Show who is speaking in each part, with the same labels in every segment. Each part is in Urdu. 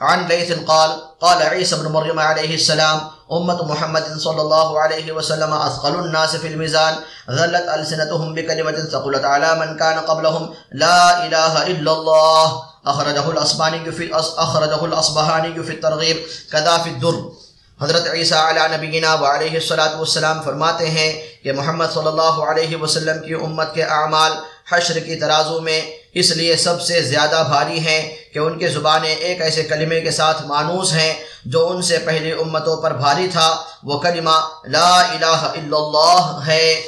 Speaker 1: عن ليث قال قال عيسى بن مريم عليه السلام، أمة محمد صلى الله عليه وسلم أثقل الناس في الميزان غلت ألسنتهم بكلمة ثقلت على من كان قبلهم، لا إله إلا الله. أخرجه الأصبهاني في أخرجه الأصبهاني في الترغيب، كذا في الدر. حضرت عیسیٰ علیہ نبینا و علیہ الصلاۃ والسلام فرماتے ہیں کہ محمد صلی اللہ علیہ وسلم کی امت کے اعمال حشر کی ترازو میں اس لیے سب سے زیادہ بھاری ہیں کہ ان کے زبانیں ایک ایسے کلمے کے ساتھ مانوس ہیں جو ان سے پہلی امتوں پر بھاری تھا۔ وہ کلمہ لا الہ الا اللہ ہے۔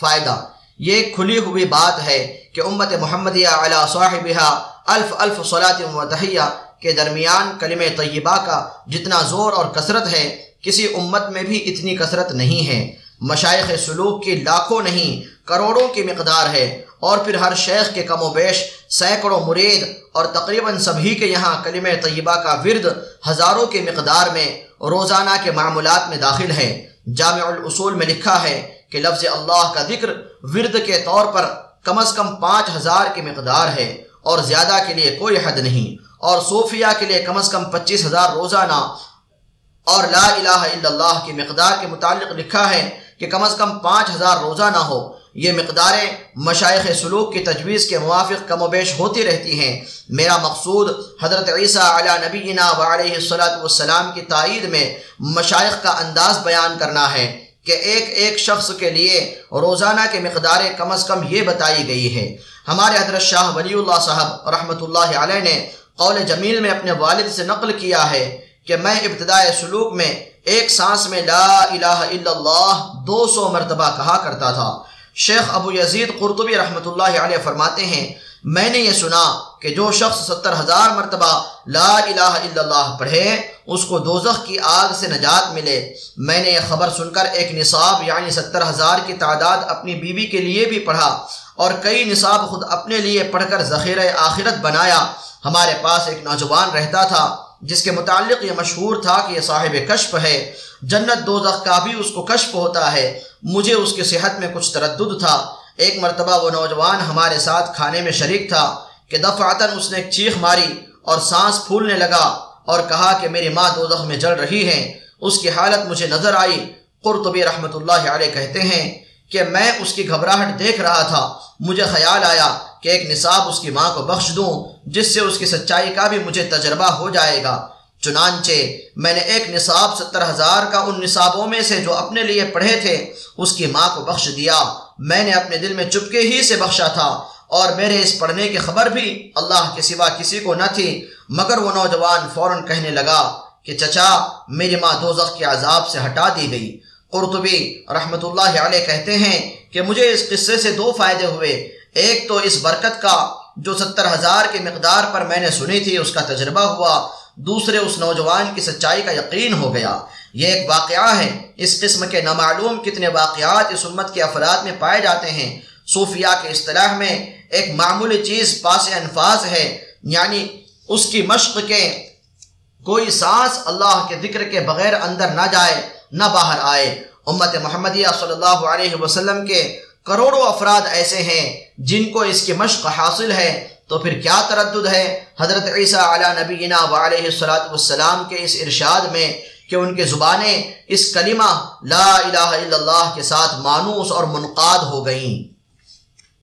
Speaker 1: فائدہ۔ یہ کھلی ہوئی بات ہے کہ امت محمدیہ علی صاحبہ الف الف صلاۃ و تحیہ کے درمیان کلم طیبہ کا جتنا زور اور کثرت ہے، کسی امت میں بھی اتنی کثرت نہیں ہے۔ مشائق سلوک کی لاکھوں نہیں، کروڑوں کی مقدار ہے۔ اور پھر ہر شیخ کے کم و بیش سینکڑوں مرید اور تقریباً سبھی کے یہاں کلم طیبہ کا ورد ہزاروں کی مقدار میں روزانہ کے معمولات میں داخل ہے۔ جامع الاصول میں لکھا ہے کہ لفظ اللہ کا ذکر ورد کے طور پر کم از کم پانچ ہزار کی مقدار ہے اور زیادہ کے لیے کوئی حد نہیں۔ اور صوفیہ کے لیے کم از کم پچیس ہزار روزانہ اور لا الہ الا اللہ کی مقدار کے متعلق لکھا ہے کہ کم از کم پانچ ہزار روزہ نہ ہو۔ یہ مقداریں مشائق سلوک کی تجویز کے موافق کم و بیش ہوتی رہتی ہیں۔ میرا مقصود حضرت عیسیٰ علیہ نبینا و علیہ السلاۃ والسلام کی تائید میں مشائق کا انداز بیان کرنا ہے کہ ایک ایک شخص کے لیے روزانہ کے مقداریں کم از کم یہ بتائی گئی ہے ہمارے حضرت شاہ ولی اللہ صاحب رحمۃ اللہ علیہ نے قول جمیل میں اپنے والد سے نقل کیا ہے کہ میں ابتدائے سلوک میں ایک سانس میں لا الہ الا اللہ دو سو مرتبہ کہا کرتا تھا۔ شیخ ابو یزید قرطبی رحمۃ اللہ علیہ فرماتے ہیں، میں نے یہ سنا کہ جو شخص ستر ہزار مرتبہ لا الہ الا اللہ پڑھے، اس کو دوزخ کی آگ سے نجات ملے۔ میں نے یہ خبر سن کر ایک نصاب یعنی ستر ہزار کی تعداد اپنی بیوی کے لیے بھی پڑھا اور کئی نصاب خود اپنے لیے پڑھ کر ذخیرہ آخرت بنایا۔ ہمارے پاس ایک نوجوان رہتا تھا۔ جس کے متعلق یہ مشہور تھا کہ یہ صاحب کشف ہے۔ جنت دو کا بھی اس کو کشف ہوتا ہے۔ مجھے اس کی صحت میں کچھ تردد تھا۔ ایک مرتبہ وہ نوجوان ہمارے ساتھ کھانے میں شریک تھا کہ دفعتاً اس نے ایک چیخ ماری اور سانس پھولنے لگا اور کہا کہ میری ماں دو میں جل رہی ہیں۔ اس کی حالت مجھے نظر آئی۔ قرطبی رحمۃ اللہ علیہ کہتے ہیں کہ میں اس کی گھبراہٹ دیکھ رہا تھا۔ مجھے خیال آیا کہ ایک نصاب اس کی ماں کو بخش دوں، جس سے اس کی سچائی کا بھی مجھے تجربہ ہو جائے گا۔ چنانچہ، میں نے ایک نصاب ستر ہزار کا ان نصابوں میں سے جو اپنے لیے پڑھے تھے، اس کی ماں کو بخش دیا۔ میں نے اپنے دل میں چپکے ہی سے بخشا تھا، اور میرے اس پڑھنے کی خبر بھی اللہ کے سوا کسی کو نہ تھی۔ مگر وہ نوجوان فوراً کہنے لگا کہ، چچا، میری ماں دوزخ کے عذاب سے ہٹا دی گئی۔ قرطبی رحمۃ اللہ علیہ کہتے ہیں کہ، مجھے اس قصے سے دو فائدے ہوئے۔ ایک تو اس برکت کا جو ستر ہزار کی مقدار پر میں نے سنی تھی، اس کا تجربہ ہوا۔ دوسرے اس نوجوان کی سچائی کا یقین ہو گیا۔ یہ ایک واقعہ ہے۔ اس قسم کے نامعلوم کتنے واقعات اس امت کے افراد میں پائے جاتے ہیں۔ صوفیہ کے اصطلاح میں ایک معمولی چیز پاس انفاظ ہے۔ یعنی اس کی مشق کے کوئی سانس اللہ کے ذکر کے بغیر اندر نہ جائے، نہ باہر آئے۔ امت محمدیہ صلی اللہ علیہ وسلم کے کروڑوں افراد ایسے ہیں جن کو اس کی مشق حاصل ہے، تو پھر کیا تردد ہے؟ حضرت عیسیٰ علیہ نبینا و علیہ والسلام کے اس ارشاد میں کہ ان کے زبانیں اس کلمہ لا الہ الا اللہ کے ساتھ مانوس اور منقاد ہو گئیں۔